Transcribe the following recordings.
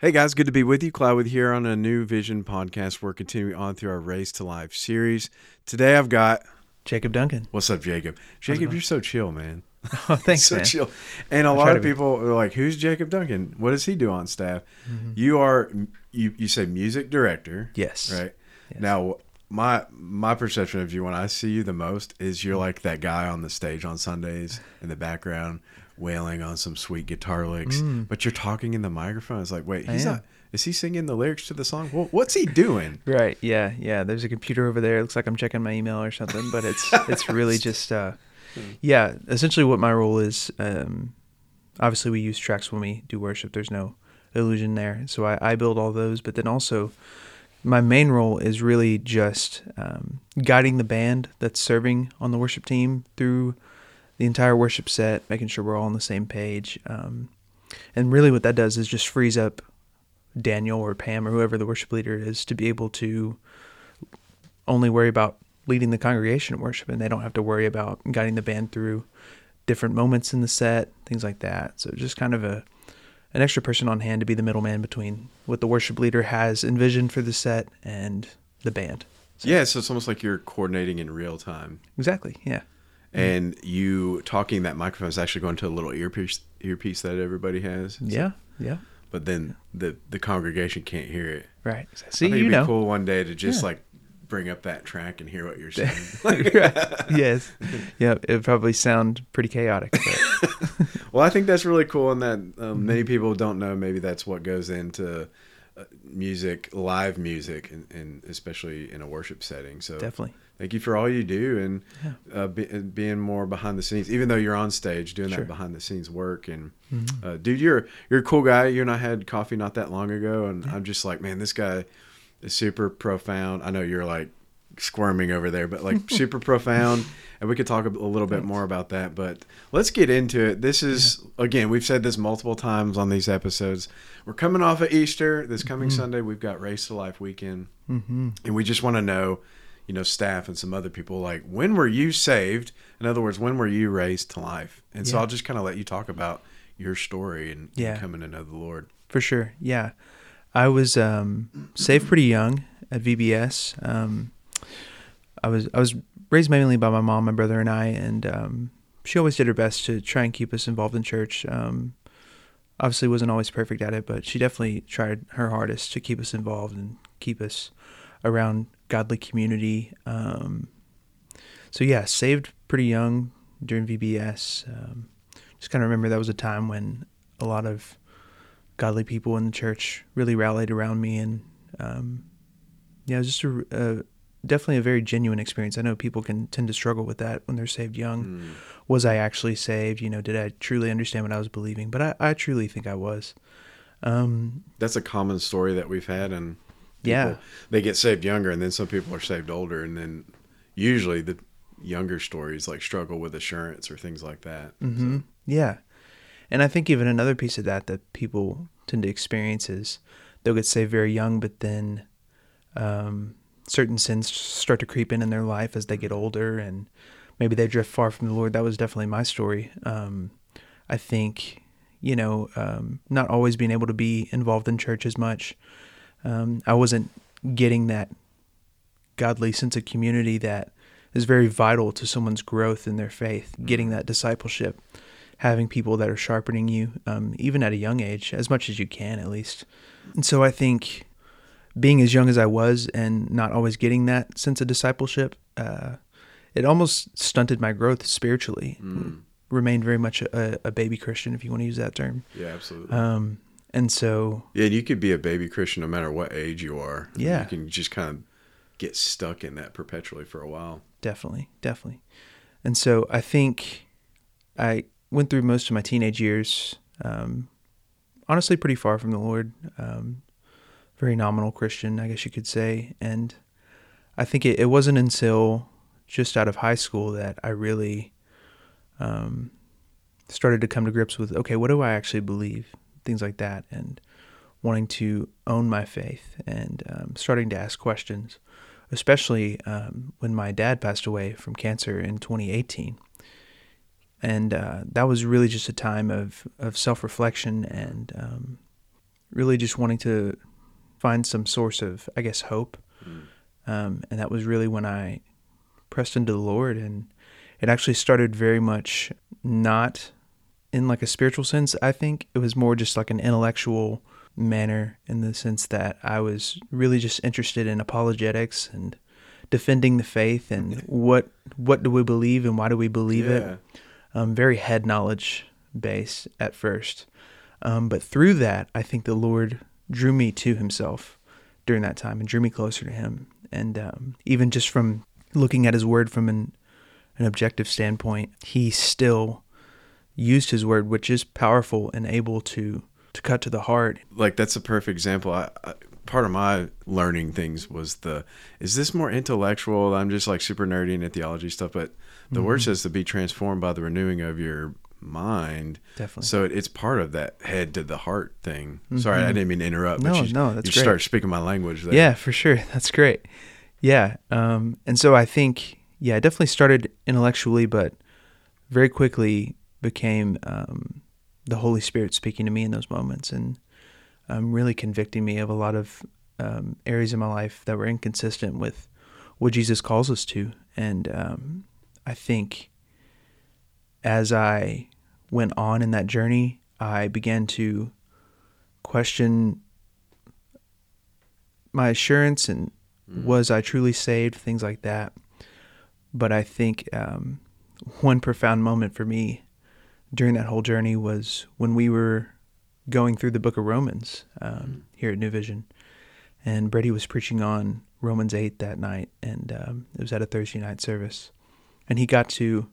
Hey guys, good to be with you. Cloud with here on a new Vision podcast. We're continuing on through our Raised to Life series. Today I've got Jacob Duncan. what's up, Jacob? Jacob, you're so chill, man. Oh, thanks, so man. chill. And a I lot of to be. people are like, "Who's Jacob Duncan? What does he do on staff?" Mm-hmm. You are you you say music director, Yes. right? Yes. Now, my my perception of you when I see you the most is you're like that guy on the stage on Sundays in the background wailing on some sweet guitar licks, but you're talking in the microphone. It's like, wait, he's not. Is he singing the lyrics to the song? Well, what's he doing? Right. Yeah. Yeah. There's a computer over there. It looks like I'm checking my email or something, but it's it's really just uh, yeah. Essentially, what my role is. Um, obviously, we use tracks when we do worship. There's no illusion there. So I, I build all those, but then also my main role is really just um, guiding the band that's serving on the worship team through the entire worship set, making sure we're all on the same page. Um, and really, what that does is just frees up Daniel or Pam or whoever the worship leader is to be able to only worry about leading the congregation in worship, and they don't have to worry about guiding the band through different moments in the set, things like that. So just kind of a an extra person on hand to be the middleman between what the worship leader has envisioned for the set and the band. Yeah, so it's almost like you're coordinating in real time, Exactly. Yeah. And you talking that microphone is actually going to a little earpiece earpiece that everybody has. So- Yeah. Yeah. but then the the congregation can't hear it. Right. I See, think you it'd know. be cool one day to just Yeah. like bring up that track and hear what you're saying. yes. Yeah. It would probably sound pretty chaotic. But well, I think that's really cool, and that um, Mm-hmm. many people don't know. Maybe that's what goes into uh, music, live music, and, and especially in a worship setting. So definitely. Thank you for all you do and Yeah. uh, be, being more behind the scenes, even though you're on stage doing Sure. that behind the scenes work. And Mhm. uh, dude, you're you're a cool guy. You and I had coffee not that long ago, and I'm just like, man, this guy is super profound. I know you're like squirming over there, but like super profound. And we could talk a, a little bit more about that. But let's get into it. This is again, we've said this multiple times on these episodes. We're coming off of Easter. This coming Mhm. Sunday, we've got Raised to Life weekend Mm-hmm. and we just want to know you know staff and some other people like when were you saved in other words when were you raised to life and so i'll just kind of let you talk about your story and, and Yeah. coming to know the lord For sure. Yeah. I was um, saved pretty young at VBS. Um, I was I was raised mainly by my mom, my brother, and I, and um, she always did her best to try and keep us involved in church. Um, obviously, wasn't always perfect at it, but she definitely tried her hardest to keep us involved and keep us around godly community. Um, so yeah, saved pretty young during VBS. Um, just kind of remember that was a time when a lot of godly people in the church really rallied around me, and um, yeah, it was just a, a definitely a very genuine experience. I know people can tend to struggle with that when they're saved young. Mm. Was I actually saved? You know, did I truly understand what I was believing? But I, I truly think I was. Um, that's a common story that we've had and Yeah. they get saved younger and then some people are saved older and then usually the younger stories like struggle with assurance or things like that hmm Yeah. And I think even another piece of that that people tend to experience is they'll get saved very young, but then um, certain sins start to creep in in their life as they get older and maybe they drift far from the Lord. That was definitely my story. Um, I think, you know, um, not always being able to be involved in church as much. Um, I wasn't getting that godly sense of community that is very vital to someone's growth in their faith, getting that discipleship, having people that are sharpening you, um, even at a young age, as much as you can at least. And so I think being as young as I was and not always getting that sense of discipleship, uh, it almost stunted my growth spiritually. Mm. Remained very much a, a baby Christian, if you want to use that term. yeah absolutely Um, and so, yeah you could be a baby christian no matter what age you are Yeah. you can just kind of get stuck in that perpetually for a while definitely, definitely. And so I think I went through most of my teenage years, um, honestly, pretty far from the Lord. Um, very nominal Christian, I guess you could say. And I think it, it wasn't until just out of high school that I really um, started to come to grips with okay, what do I actually believe? Things like that. And wanting to own my faith and um, starting to ask questions, especially um, when my dad passed away from cancer in 2018. And uh, that was really just a time of, of self reflection and um, really just wanting to find some source of, I guess, hope. Mm. Um, and that was really when I pressed into the Lord. And it actually started very much not in like a spiritual sense, I think. It was more just like an intellectual manner in the sense that I was really just interested in apologetics and defending the faith and what what do we believe and why do we believe yeah. it. Um, very head knowledge based at first, um, but through that, I think the Lord drew me to Himself during that time and drew me closer to Him. And um, even just from looking at His Word from an an objective standpoint, He still used His Word, which is powerful and able to to cut to the heart. Like that's a perfect example. I, I part of my learning things was the is this more intellectual? I'm just like super nerdy into theology stuff, but the word Mm-hmm. says to be transformed by the renewing of your mind. Definitely. So it, it's part of that head to the heart thing. Sorry, I didn't mean to interrupt. Mm-hmm. No, but you, no, that's you great. start speaking my language. There. Yeah, for sure. That's great. Yeah. Um, and so I think, yeah, I definitely started intellectually, but very quickly became um, the Holy Spirit speaking to me in those moments and um, really convicting me of a lot of um, areas in my life that were inconsistent with what Jesus calls us to. And um, I think as I went on in that journey, I began to question my assurance and was I truly saved, things like that. But I think um, one profound moment for me during that whole journey was when we were going through the book of Romans um, here at New Vision. And Brady was preaching on Romans 8 that night, and um, it was at a Thursday night service. And he got to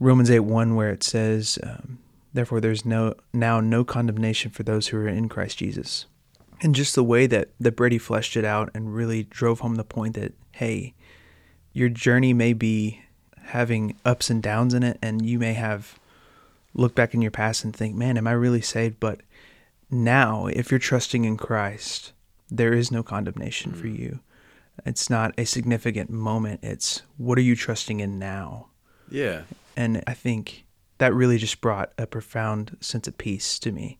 Romans 8 1, where it says, um, Therefore, there's no now no condemnation for those who are in Christ Jesus and just the way that that Brady fleshed it out and really drove home the point that hey, your journey may be having ups and downs in it, and you may have look back in your past and think, man, am I really saved? But now, if you're trusting in Christ, there is no condemnation for mm. you. It's not a significant moment. It's what are you trusting in now? Yeah. And I think that really just brought a profound sense of peace to me.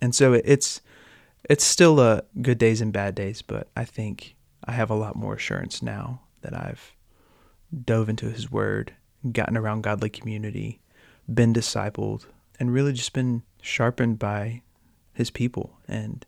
And so it's it's still a good days and bad days, but I think I have a lot more assurance now that I've dove into his word, gotten around godly community, been discipled, and really just been sharpened by his people and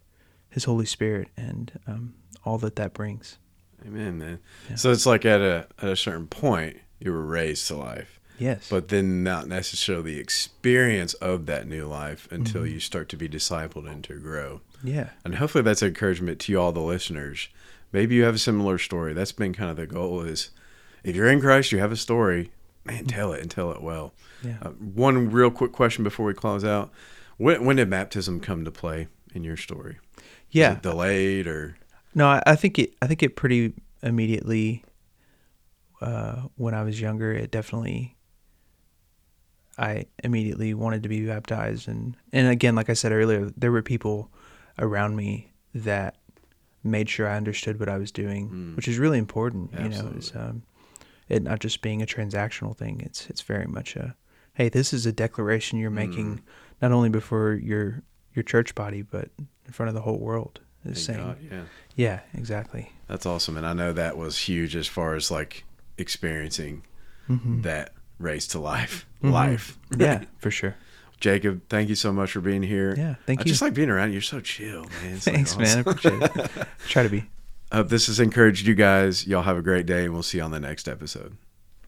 his Holy Spirit and um, all that that brings. Amen, man. Yeah. So it's like at a at a certain point you were raised to life, Yes. but then not necessarily the experience of that new life until Mm-hmm. you start to be discipled and to grow. yeah. And hopefully that's encouragement to you all the listeners. Maybe you have a similar story. That's been kind of the goal is if you're in Christ, you have a story, man, tell it and tell it well. Yeah. Uh, one real quick question before we close out. When, when did baptism come to play in your story? Was Yeah. it delayed or No, I, I think it. I think it pretty immediately. Uh, when I was younger, it definitely. I immediately wanted to be baptized, and and again, like I said earlier, there were people around me that made sure I understood what I was doing, Mm. which is really important. You know, Absolutely. it's um, it not just being a transactional thing. It's it's very much a, hey, this is a declaration you're making, not only before your your church body, but in front of the whole world. Is Thank saying, God, yeah. yeah, exactly. That's awesome. And I know that was huge as far as like experiencing Mhm. that raised to life. Mhm. Life. yeah, for sure. Jacob, thank you so much for being here. Yeah, thank I you. just like being around you. You're so chill, man. It's, like, Thanks, man. I appreciate it. Try to be. Hope this has encouraged you guys. Y'all have a great day, and we'll see you on the next episode.